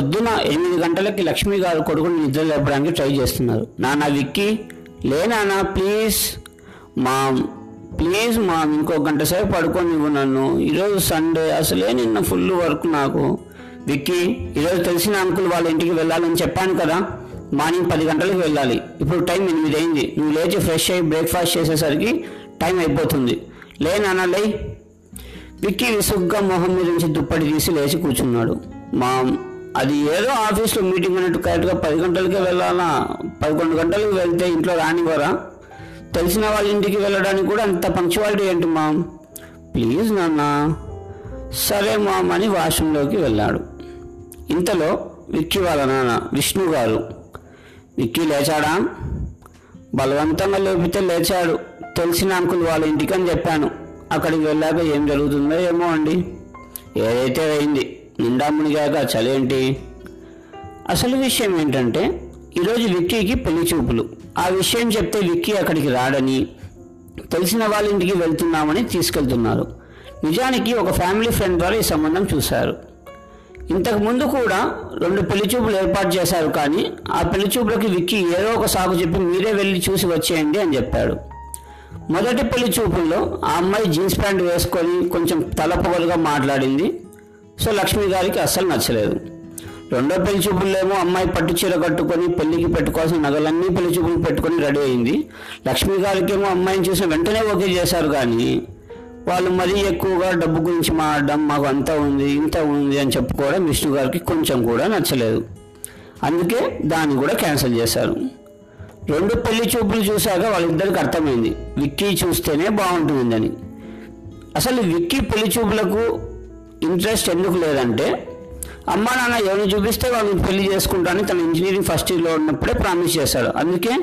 పొద్దున ఎనిమిది గంటలకి లక్ష్మి గారు కొడుకుని నిద్ర లేపడానికి ట్రై చేస్తున్నారు. నాన్న విక్కి లే నాన్న ప్లీజ్. మా ప్లీజ్ మా ఇంకో గంట సేపు పడుకొని ఇవ్వు నన్ను. ఈరోజు సండే అసలే నిన్న ఫుల్ వర్క్ నాకు. విక్కీ ఈరోజు తెలిసిన అంకుల్ వాళ్ళ ఇంటికి వెళ్ళాలని చెప్పాను కదా. మార్నింగ్ పది గంటలకు వెళ్ళాలి. ఇప్పుడు టైం ఎనిమిది అయింది. నువ్వు లేచి ఫ్రెష్ అయ్యి బ్రేక్ఫాస్ట్ చేసేసరికి టైం అయిపోతుంది. లే నాన్న లే. విక్కీ విసుగ్గా మొహం మీద నుంచి దుప్పటి తీసి లేచి కూర్చున్నాడు. మా అది ఏదో ఆఫీస్లో మీటింగ్ అన్నట్టు కరెక్ట్గా పది గంటలకే వెళ్ళాలా? పదకొండు గంటలకు వెళ్తే ఇంట్లో రానివ్వరా తెలిసిన వాళ్ళ ఇంటికి వెళ్ళడానికి కూడా అంత పంక్చువాలిటీ ఏంటి మామ్? ప్లీజ్ నాన్న. సరే మామ్ అని వాష్రూమ్లోకి వెళ్ళాడు. ఇంతలో విక్కీ వాళ్ళ నాన్న విష్ణు గారు విక్కీ లేచాడా? బలవంతంగా లేపితే లేచాడు. తెలిసిన అంకుల్ వాళ్ళ ఇంటికి అని చెప్పాను. అక్కడికి వెళ్ళాక ఏం జరుగుతుందో ఏమో అండి. ఏదైతే అయింది. నిండా మునిగాక చలేంటి? అసలు విషయం ఏంటంటే ఈరోజు విక్కీకి పెళ్ళి చూపులు. ఆ విషయం చెప్తే విక్కీ అక్కడికి రాడని తెలిసిన వాళ్ళ ఇంటికి వెళ్తున్నామని తీసుకెళ్తున్నారు. నిజానికి ఒక ఫ్యామిలీ ఫ్రెండ్ ద్వారా ఈ సంబంధం చూశారు. ఇంతకు ముందు కూడా రెండు పెళ్ళి చూపులు ఏర్పాటు చేశారు కానీ ఆ పెళ్ళి చూపులకి విక్కి ఏదో ఒక సాగు చెప్పి మీరే వెళ్ళి చూసి వచ్చేయండి అని చెప్పాడు. మొదటి పెళ్ళి చూపుల్లో ఆ అమ్మాయి జీన్స్ ప్యాంట్ వేసుకొని కొంచెం తలపొగలుగా మాట్లాడింది. సో లక్ష్మి గారికి అస్సలు నచ్చలేదు. రెండో పెళ్ళి చూపుల్లేమో అమ్మాయి పట్టు చీర కట్టుకొని పెళ్ళికి పెట్టుకోవాల్సిన నగలన్నీ పెళ్ళి చూపులు పెట్టుకొని రెడీ అయింది. లక్ష్మి గారికేమో అమ్మాయిని చూసిన వెంటనే ఓకే చేశారు కానీ వాళ్ళు మరీ ఎక్కువగా డబ్బు గురించి మాట్లాడడం మాకు అంత ఉంది ఇంత ఉంది అని చెప్పుకోవడం విష్ణు గారికి కొంచెం కూడా నచ్చలేదు. అందుకే దాన్ని కూడా క్యాన్సిల్ చేశారు. రెండు పెళ్ళి చూపులు చూశాక వాళ్ళిద్దరికి అర్థమైంది విక్కీ చూస్తేనే బాగుంటుందని. అసలు విక్కీ పెళ్ళి చూపులకు ఇంట్రెస్ట్ ఎందుకు లేదంటే అమ్మా నాన్న ఎవరిని చూపిస్తే వాళ్ళని పెళ్ళి చేసుకుంటానని తన ఇంజనీరింగ్ ఫస్ట్ ఇయర్లో ఉన్నప్పుడే ప్రామిస్ చేశాడు. అందుకే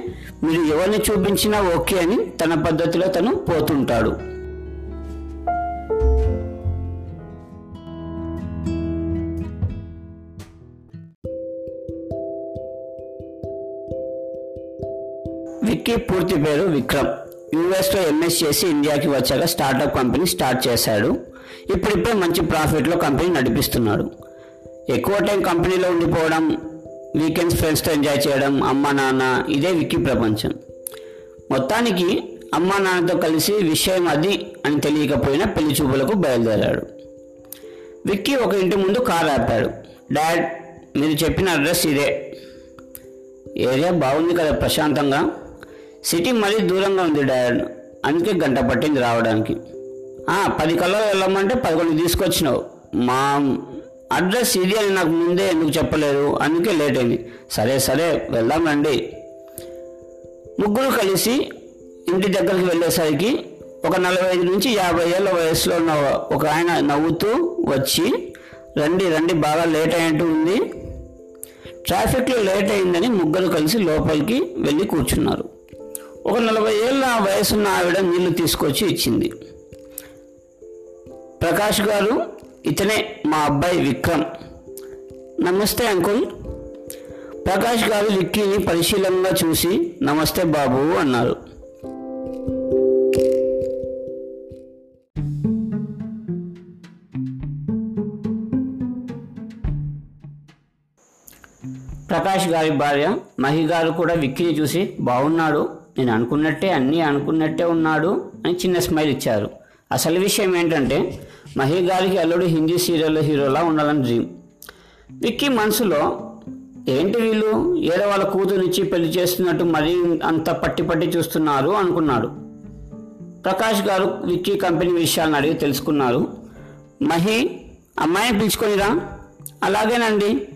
మీరు ఎవరిని చూపించినా ఓకే అని తన పద్ధతిలో తను పోతుంటాడు. విక్కీ పూర్తి పేరు విక్రమ్. యూఎస్లో ఎంఎస్ చేసి ఇండియాకి వచ్చాక స్టార్టప్ కంపెనీ స్టార్ట్ చేశాడు. ఇప్పుడిప్పుడే మంచి ప్రాఫిట్లో కంపెనీ నడిపిస్తున్నాడు. ఎక్కువ టైం కంపెనీలో ఉండిపోవడం వీకెండ్స్ ఫ్రెండ్స్తో ఎంజాయ్ చేయడం అమ్మ నాన్న ఇదే విక్కీ ప్రపంచం. మొత్తానికి అమ్మ నాన్నతో కలిసి విషయం అది అని తెలియకపోయినా పెళ్ళి చూపులకు బయలుదేరాడు. విక్కీ ఒక ఇంటి ముందు కారు ఆపాడు. డాడ్ మీరు చెప్పిన అడ్రస్ ఇదే. ఏరియా బాగుంది కదా ప్రశాంతంగా. సిటీ మరీ దూరంగా ఉంది డాడ్. అందుకే గంట పట్టింది రావడానికి. పది కల్లా వెళ్ళమంటే పదకొండు తీసుకొచ్చినావు. మా అడ్రస్ ఇది అని నాకు ముందే ఎందుకు చెప్పలేదు. అందుకే లేట్ అయింది. సరే సరే వెళ్దాం రండి. ముగ్గురు కలిసి ఇంటి దగ్గరికి వెళ్ళేసరికి ఒక నలభై ఐదు నుంచి యాభై ఏళ్ళ వయసులో ఉన్న ఒక ఆయన నవ్వుతూ వచ్చి రండి రండి బాగా లేట్ అయినట్టు ఉంది. ట్రాఫిక్లో లేట్ అయిందని ముగ్గురు కలిసి లోపలికి వెళ్ళి కూర్చున్నారు. ఒక నలభై ఏళ్ళ వయసున్న ఆవిడ నీళ్ళు తీసుకొచ్చి ఇచ్చింది. ప్రకాష్ గారు ఇతనే మా అబ్బాయి విక్రమ్. నమస్తే అంకుల్. ప్రకాష్ గారు విక్కీని పరిశీలనగా చూసి నమస్తే బాబు అన్నారు. ప్రకాష్ గారి భార్య మహి గారు కూడా విక్కీని చూసి బాగున్నాడు నేను అనుకున్నట్టే అన్నీ అనుకున్నట్టే ఉన్నాడు అని చిన్న స్మైల్ ఇచ్చారు. అసలు విషయం ఏంటంటే మహి గారికి అల్లుడు హిందీ సీరియల్లో హీరోలా ఉండాలని డ్రీమ్ విక్కీ మనసులో ఏంటి వీళ్ళు? ఏదో వాళ్ళ కూతురిచ్చి పెళ్ళి చేస్తున్నట్టు మరీ అంత పట్టి పట్టి చూస్తున్నారు? అనుకున్నాడు. ప్రకాష్ గారు విక్కీ కంపెనీ విషయాలను అడిగి తెలుసుకున్నారు. మహి అమ్మాయిని పిలుచుకొనిరా అలాగేనండి.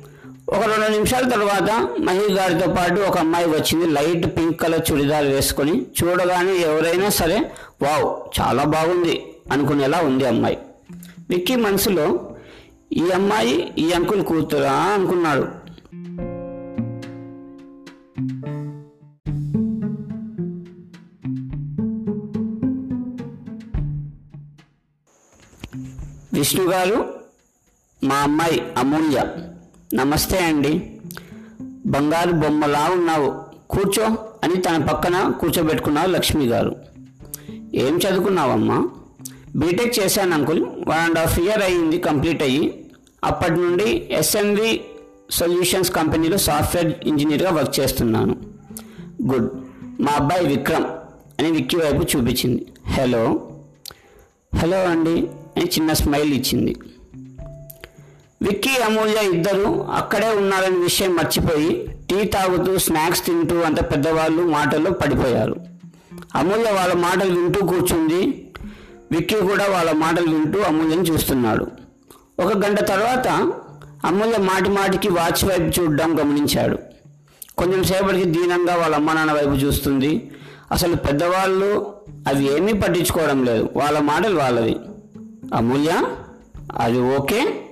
ఒక రెండు నిమిషాల తర్వాత మహి గారితో పాటు ఒక అమ్మాయి వచ్చింది. లైట్ పింక్ కలర్ చుడిదార్ వేసుకొని చూడగానే ఎవరైనా సరే వావ్ చాలా బాగుంది అనుకునేలా ఉంది అమ్మాయి. విక్కీ మనసులో ఈ అమ్మాయి ఈ అంకుల్ కూతురా అనుకున్నాడు. విష్ణు గారు మా అమ్మాయి అమూల్య నమస్తే అండి. బంగారు బొమ్మలా ఉన్నావు. కూర్చో అని తన పక్కన కూర్చోబెట్టుకున్నారు లక్ష్మి గారు. ఏం చదువుకున్నావమ్మా? బీటెక్ చేశాను uncle. One and half year అయ్యింది కంప్లీట్ అయ్యి. అప్పటి నుండి ఎస్ఎన్వి సొల్యూషన్స్ కంపెనీలో సాఫ్ట్వేర్ ఇంజనీర్గా వర్క్ చేస్తున్నాను. గుడ్ మా అబ్బాయి విక్రమ్ అని విక్కీ వైపు చూపించింది. హలో హలో అండి అని చిన్న స్మైల్ ఇచ్చింది. విక్కీ అమూల్య ఇద్దరు అక్కడే ఉన్నారనే విషయం మర్చిపోయి టీ తాగుతూ స్నాక్స్ తింటూ అంత పెద్దవాళ్ళు మాటల్లో పడిపోయారు. అమూల్య వాళ్ళ మాటలు వింటూ కూర్చుంది. విక్కీ కూడా వాళ్ళ మాటలు వింటూ అమూల్యని చూస్తున్నాడు. ఒక గంట తర్వాత అమూల్య మాటి మాటికి వాచ్ వైపు చూడడం గమనించాడు. కొంచెం సేపటికి దీనంగా వాళ్ళ అమ్మ నాన్న వైపు చూస్తుంది. అసలు పెద్దవాళ్ళు అవి ఏమీ పట్టించుకోవడం లేదు. వాళ్ళ మాటలు వాళ్ళవి. అమూల్య అది ఓకే?